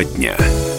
Тема дня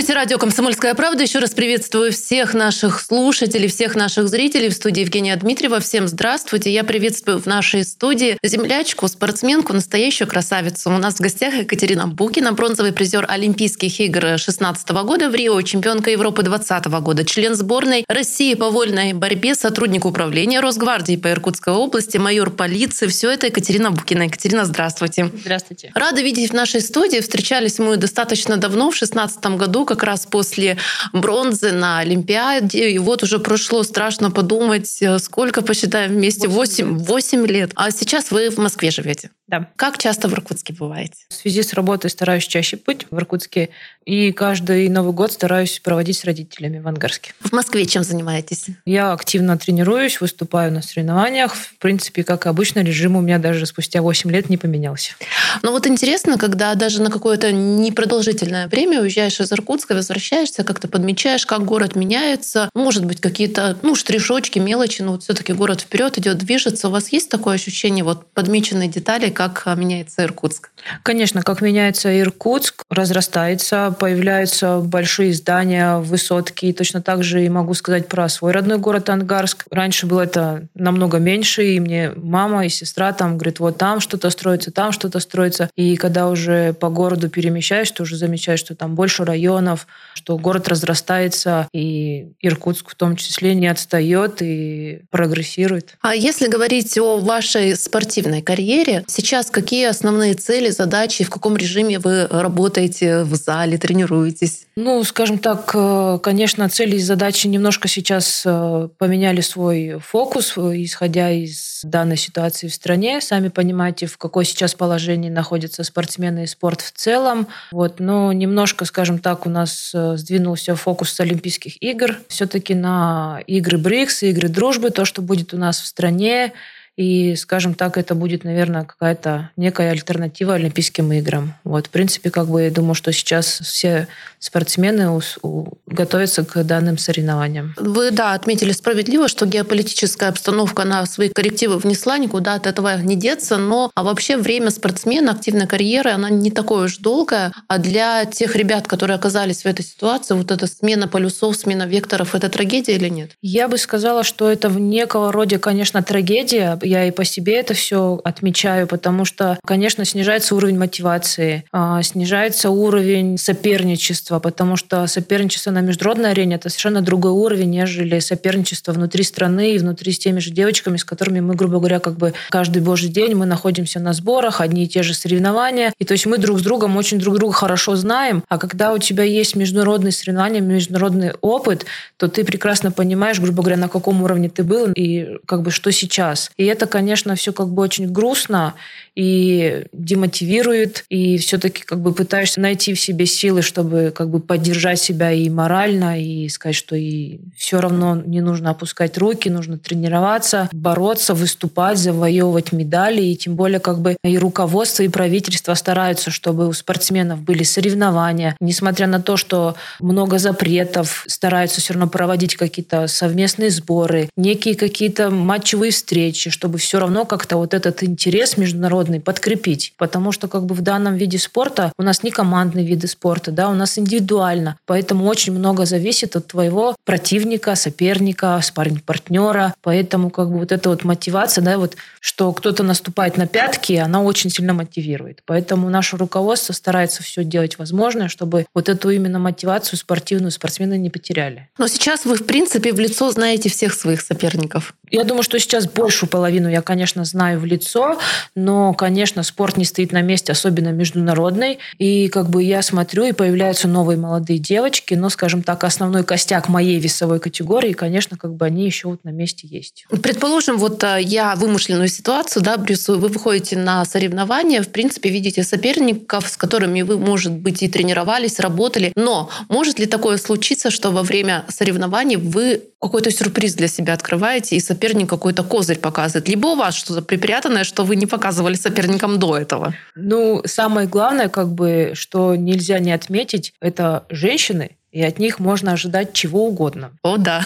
слушаете радио «Комсомольская правда». Еще раз приветствую всех наших слушателей, всех наших зрителей в студии Евгения Дмитриева. Всем здравствуйте. Я приветствую в нашей студии землячку, спортсменку, настоящую красавицу. У нас в гостях Екатерина Букина, бронзовый призер Олимпийских игр 16 года в Рио, чемпионка Европы 20 года, член сборной России по вольной борьбе, сотрудник управления Росгвардии по Иркутской области, майор полиции. Все это Екатерина Букина. Екатерина, здравствуйте. Здравствуйте. Рада видеть в нашей студии. Встречались мы достаточно давно, в 2016 году году, как раз после бронзы на Олимпиаде. И вот уже прошло страшно подумать, э, сколько посчитаем вместе? 8, 8 лет. А сейчас вы в Москве живете. Да. Как часто в Иркутске бываете? В связи с работой стараюсь чаще быть в Иркутске. И каждый Новый год стараюсь проводить с родителями в Ангарске. В Москве чем занимаетесь? Я активно тренируюсь, выступаю на соревнованиях. В принципе, как обычно, режим у меня даже спустя 8 лет не поменялся. Но вот интересно, когда даже на какое-то непродолжительное время уезжаешь из Иркутска, возвращаешься, как-то подмечаешь, как город меняется. Может быть, какие-то ну, штришочки, мелочи, но вот все-таки город вперед идет, движется. У вас есть такое ощущение вот подмеченной детали, как а, меняется Иркутск? Конечно, как меняется Иркутск, разрастается, появляются большие здания, высотки. Точно так же и могу сказать про свой родной город Ангарск. Раньше было это намного меньше, и мне мама и сестра там говорят, вот там что-то строится, там что-то строится. И когда уже по городу перемещаешь, ты уже замечаешь, что там больше районов, что город разрастается, и Иркутск в том числе не отстает и прогрессирует. А если говорить о вашей спортивной карьере, сейчас сейчас какие основные цели, задачи, в каком режиме вы работаете в зале, тренируетесь? Ну, скажем так, э, конечно, цели и задачи немножко сейчас э, поменяли свой фокус, э, исходя из данной ситуации в стране. Сами понимаете, в какой сейчас положении находятся спортсмены и спорт в целом. Вот, но немножко, скажем так, у нас сдвинулся фокус с Олимпийских игр все-таки на игры БРИКС, игры дружбы, то, что будет у нас в стране. И, скажем так, это будет, наверное, какая-то некая альтернатива Олимпийским играм. Вот, в принципе, как бы я думаю, что сейчас все спортсмены у, у, готовятся к данным соревнованиям. Вы, да, отметили справедливо, что геополитическая обстановка на свои коррективы внесла, никуда от этого не деться, но а вообще время спортсмена, активной карьеры, она не такое уж долгое. А для тех ребят, которые оказались в этой ситуации, вот эта смена полюсов, смена векторов, это трагедия или нет? Я бы сказала, что это в некого роде, конечно, трагедия я и по себе это все отмечаю, потому что, конечно, снижается уровень мотивации, а, снижается уровень соперничества, потому что соперничество на международной арене это совершенно другой уровень, нежели соперничество внутри страны и внутри с теми же девочками, с которыми мы, грубо говоря, как бы каждый божий день мы находимся на сборах, одни и те же соревнования. И то есть мы друг с другом очень друг друга хорошо знаем, а когда у тебя есть международные соревнования, международный опыт, то ты прекрасно понимаешь, грубо говоря, на каком уровне ты был и как бы что сейчас. И это конечно, все как бы очень грустно и демотивирует, и все-таки как бы пытаешься найти в себе силы, чтобы как бы поддержать себя и морально, и сказать, что и все равно не нужно опускать руки, нужно тренироваться, бороться, выступать, завоевывать медали, и тем более как бы и руководство, и правительство стараются, чтобы у спортсменов были соревнования, несмотря на то, что много запретов, стараются все равно проводить какие-то совместные сборы, некие какие-то матчевые встречи, чтобы все равно как-то вот этот интерес международный подкрепить. Потому что как бы в данном виде спорта у нас не командные виды спорта, да, у нас индивидуально. Поэтому очень много зависит от твоего противника, соперника, спарринг-партнера. Поэтому как бы вот эта вот мотивация, да, вот что кто-то наступает на пятки, она очень сильно мотивирует. Поэтому наше руководство старается все делать возможное, чтобы вот эту именно мотивацию спортивную спортсмены не потеряли. Но сейчас вы, в принципе, в лицо знаете всех своих соперников. Я думаю, что сейчас большую половину я, конечно, знаю в лицо, но, конечно, спорт не стоит на месте, особенно международный. И как бы я смотрю, и появляются новые молодые девочки, но, скажем так, основной костяк моей весовой категории, конечно, как бы они еще вот на месте есть. Предположим, вот э, я вымышленную ситуацию, да, брюсую, вы выходите на соревнования, в принципе, видите соперников, с которыми вы, может быть, и тренировались, работали, но может ли такое случиться, что во время соревнований вы какой-то сюрприз для себя открываете, и соперник какой-то козырь показывает. Либо у вас что-то припрятанное, что вы не показывали соперникам до этого. Ну, самое главное, как бы, что нельзя не отметить, это женщины, и от них можно ожидать чего угодно. О, да.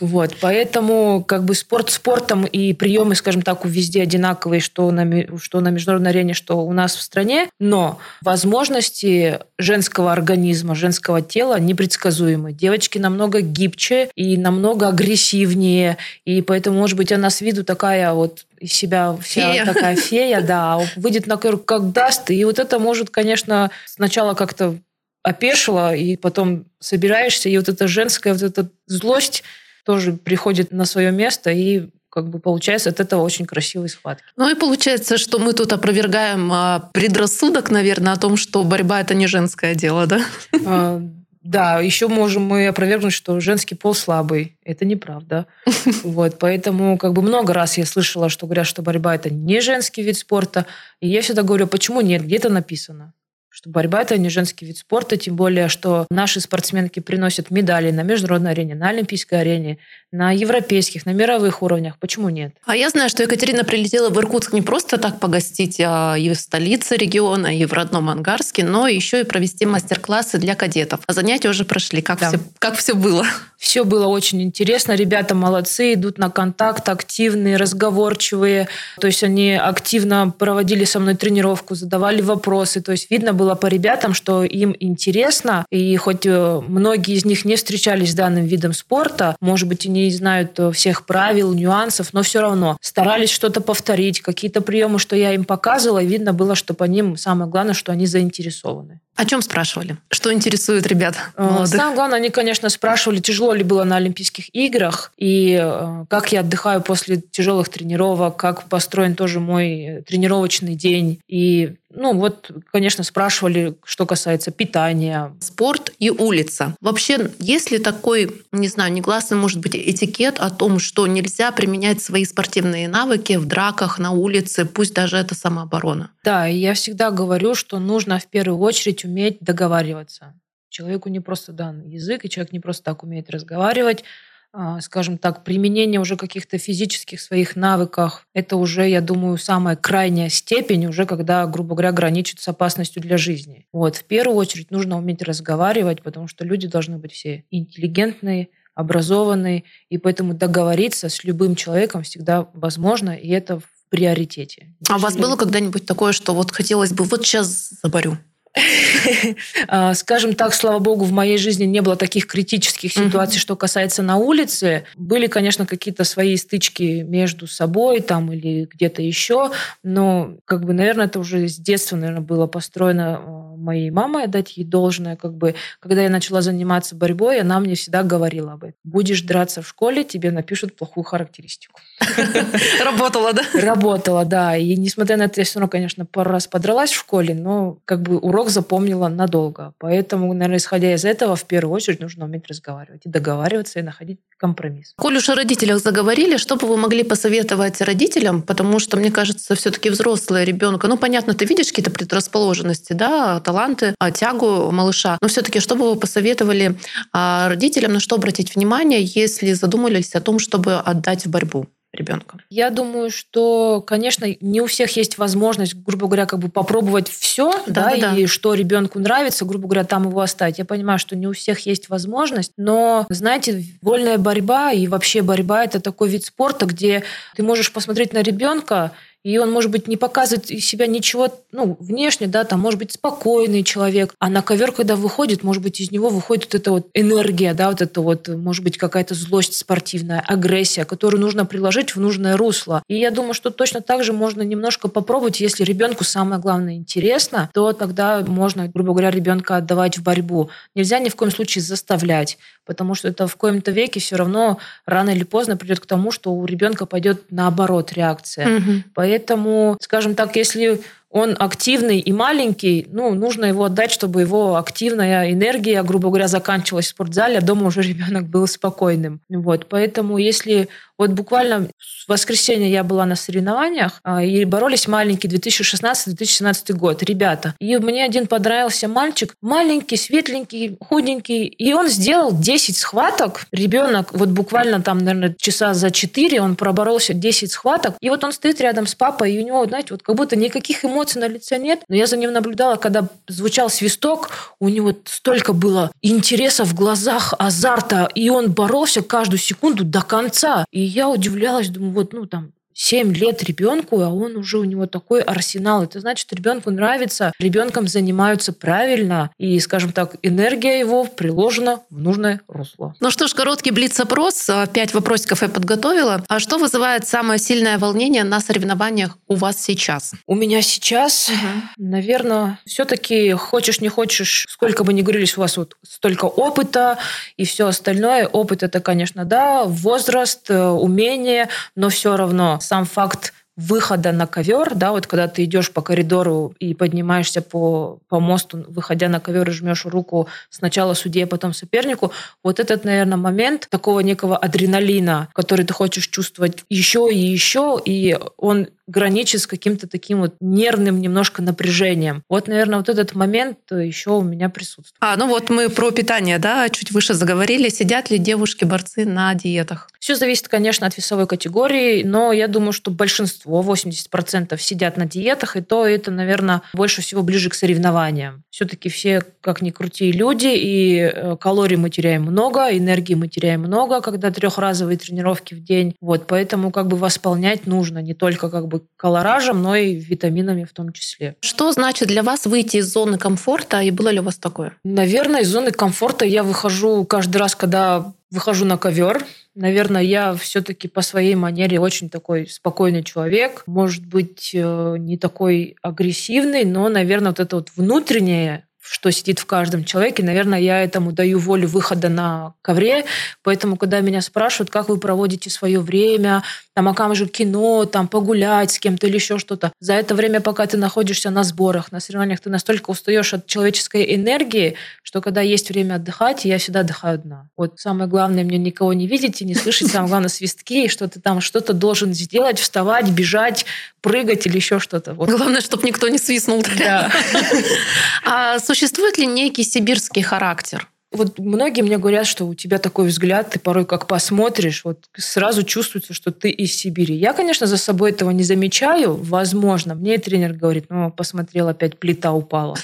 Вот, поэтому как бы спорт спортом и приемы, скажем так, везде одинаковые, что на, что на международной арене, что у нас в стране, но возможности женского организма, женского тела непредсказуемы. Девочки намного гибче и намного агрессивнее, и поэтому, может быть, она с виду такая вот из себя вся фея. такая фея, да, выйдет на круг как даст, и вот это может, конечно, сначала как-то опешила, и потом собираешься, и вот эта женская вот эта злость тоже приходит на свое место, и как бы получается от этого очень красивые схватки. Ну и получается, что мы тут опровергаем а, предрассудок, наверное, о том, что борьба это не женское дело, да? А, да, еще можем мы опровергнуть, что женский пол слабый. Это неправда. Вот, поэтому как бы много раз я слышала, что говорят, что борьба это не женский вид спорта. И я всегда говорю, почему нет, где-то написано что борьба – это не женский вид спорта, тем более, что наши спортсменки приносят медали на международной арене, на олимпийской арене, на европейских, на мировых уровнях. Почему нет? А я знаю, что Екатерина прилетела в Иркутск не просто так погостить а и в столице региона, и в родном Ангарске, но еще и провести мастер-классы для кадетов. А занятия уже прошли. Как, да. все, как все было? Все было очень интересно. Ребята молодцы, идут на контакт, активные, разговорчивые. То есть они активно проводили со мной тренировку, задавали вопросы. То есть видно было по ребятам, что им интересно. И хоть э, многие из них не встречались с данным видом спорта, может быть, и не знают э, всех правил, нюансов, но все равно старались что-то повторить, какие-то приемы, что я им показывала, видно было, что по ним самое главное, что они заинтересованы. О чем спрашивали? Что интересует ребят э, молодых? Самое главное, они, конечно, спрашивали, тяжело ли было на Олимпийских играх, и э, как я отдыхаю после тяжелых тренировок, как построен тоже мой тренировочный день. И ну вот, конечно, спрашивали, что касается питания. Спорт и улица. Вообще, есть ли такой, не знаю, негласный, может быть, этикет о том, что нельзя применять свои спортивные навыки в драках на улице, пусть даже это самооборона? Да, я всегда говорю, что нужно в первую очередь уметь договариваться. Человеку не просто дан язык, и человек не просто так умеет разговаривать. А, скажем так, применение уже каких-то физических своих навыков, это уже, я думаю, самая крайняя степень, уже когда, грубо говоря, граничит с опасностью для жизни. Вот, в первую очередь нужно уметь разговаривать, потому что люди должны быть все интеллигентные, образованные, и поэтому договориться с любым человеком всегда возможно, и это в приоритете. А у вас было когда-нибудь такое, что вот хотелось бы вот сейчас заборю? А, скажем так, слава богу, в моей жизни не было таких критических ситуаций, что касается на улице. Были, конечно, какие-то свои стычки между собой там или где-то еще, но, как бы, наверное, это уже с детства, наверное, было построено а, моей мамой, отдать ей должное. Как бы, когда я начала заниматься борьбой, она мне всегда говорила об этом. Будешь драться в школе, тебе напишут плохую характеристику. Работала, да? Работала, да. И несмотря на это, я все равно, конечно, пару раз подралась в школе, но как бы урок запомнила надолго. Поэтому, наверное, исходя из этого, в первую очередь нужно уметь разговаривать и договариваться, и находить компромисс. Коль уж о родителях заговорили, что бы вы могли посоветовать родителям? Потому что, мне кажется, все таки взрослая ребенка, ну, понятно, ты видишь какие-то предрасположенности, да, таланты, а, тягу малыша, но все таки что бы вы посоветовали а, родителям, на что обратить внимание, если задумались о том, чтобы отдать в борьбу? ребенка? Я думаю, что, конечно, не у всех есть возможность, грубо говоря, как бы попробовать все, да, да, да, и что ребенку нравится, грубо говоря, там его оставить. Я понимаю, что не у всех есть возможность, но, знаете, вольная борьба и вообще борьба это такой вид спорта, где ты можешь посмотреть на ребенка и он, может быть, не показывает из себя ничего, ну, внешне, да, там, может быть, спокойный человек, а на ковер, когда выходит, может быть, из него выходит вот эта вот энергия, да, вот это вот, может быть, какая-то злость спортивная, агрессия, которую нужно приложить в нужное русло. И я думаю, что точно так же можно немножко попробовать, если ребенку самое главное интересно, то тогда можно, грубо говоря, ребенка отдавать в борьбу. Нельзя ни в коем случае заставлять, потому что это в коем-то веке все равно рано или поздно придет к тому, что у ребенка пойдет наоборот реакция. Угу. Поэтому, скажем так, если он активный и маленький, ну, нужно его отдать, чтобы его активная энергия, грубо говоря, заканчивалась в спортзале, а дома уже ребенок был спокойным. Вот, поэтому если вот буквально в воскресенье я была на соревнованиях, а, и боролись маленькие 2016-2017 год, ребята. И мне один понравился мальчик, маленький, светленький, худенький, и он сделал 10 схваток. Ребенок вот буквально там, наверное, часа за 4 он проборолся 10 схваток, и вот он стоит рядом с папой, и у него, знаете, вот как будто никаких эмоций эмоций на лице нет, но я за ним наблюдала, когда звучал свисток, у него столько было интереса в глазах, азарта, и он боролся каждую секунду до конца. И я удивлялась, думаю, вот, ну, там, 7 лет ребенку, а он уже у него такой арсенал. Это значит, ребенку нравится, ребенком занимаются правильно, и, скажем так, энергия его приложена в нужное русло. Ну что ж, короткий блиц-опрос. Пять вопросиков я подготовила. А что вызывает самое сильное волнение на соревнованиях у вас сейчас? У меня сейчас, угу. наверное, все-таки хочешь не хочешь, сколько бы ни говорились, у вас вот столько опыта и все остальное. Опыт это, конечно, да, возраст, э, умение, но все равно сам факт выхода на ковер, да, вот когда ты идешь по коридору и поднимаешься по, по мосту, выходя на ковер и жмешь руку сначала судье, потом сопернику, вот этот, наверное, момент такого некого адреналина, который ты хочешь чувствовать еще и еще, и он граничит с каким-то таким вот нервным немножко напряжением. Вот, наверное, вот этот момент еще у меня присутствует. А, ну вот мы про питание, да, чуть выше заговорили. Сидят ли девушки-борцы на диетах? Все зависит, конечно, от весовой категории, но я думаю, что большинство, 80% сидят на диетах, и то это, наверное, больше всего ближе к соревнованиям. Все-таки все, как ни крути, люди, и э, калорий мы теряем много, энергии мы теряем много, когда трехразовые тренировки в день. Вот, поэтому как бы восполнять нужно не только как бы колоражем, но и витаминами в том числе. Что значит для вас выйти из зоны комфорта, и было ли у вас такое? Наверное, из зоны комфорта я выхожу каждый раз, когда выхожу на ковер, Наверное, я все-таки по своей манере очень такой спокойный человек. Может быть, э, не такой агрессивный, но, наверное, вот это вот внутреннее что сидит в каждом человеке. Наверное, я этому даю волю выхода на ковре. Поэтому, когда меня спрашивают, как вы проводите свое время, там, а как же кино, там, погулять с кем-то или еще что-то. За это время, пока ты находишься на сборах, на соревнованиях, ты настолько устаешь от человеческой энергии, что когда есть время отдыхать, я всегда отдыхаю одна. Вот самое главное, мне никого не видеть и не слышать, самое главное, свистки, и что ты там что-то должен сделать, вставать, бежать, прыгать или еще что-то. Вот. Главное, чтобы никто не свистнул. Да. А существует ли некий сибирский характер? Вот многие мне говорят, что у тебя такой взгляд, ты порой как посмотришь, вот сразу чувствуется, что ты из Сибири. Я, конечно, за собой этого не замечаю, возможно. Мне тренер говорит, ну, посмотрел, опять плита упала.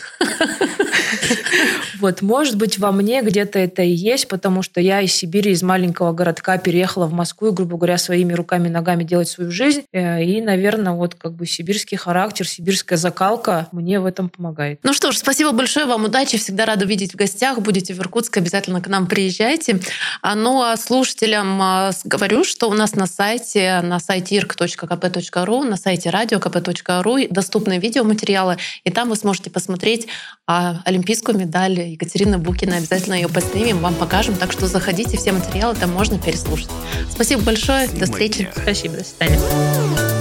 Вот, может быть, во мне где-то это и есть, потому что я из Сибири, из маленького городка переехала в Москву, и, грубо говоря, своими руками, ногами делать свою жизнь. Э, и, наверное, вот как бы сибирский характер, сибирская закалка мне в этом помогает. Ну что ж, спасибо большое вам, удачи, всегда рада видеть в гостях. Будете в Иркутске, обязательно к нам приезжайте. А, ну а слушателям а, говорю, что у нас на сайте, на сайте irk.kp.ru, на сайте radio.kp.ru доступны видеоматериалы, и там вы сможете посмотреть а, олимпийскую медаль Екатерины Букина. Обязательно ее поснимем, вам покажем. Так что заходите, все материалы там можно переслушать. Спасибо большое. До встречи. Спасибо. До свидания.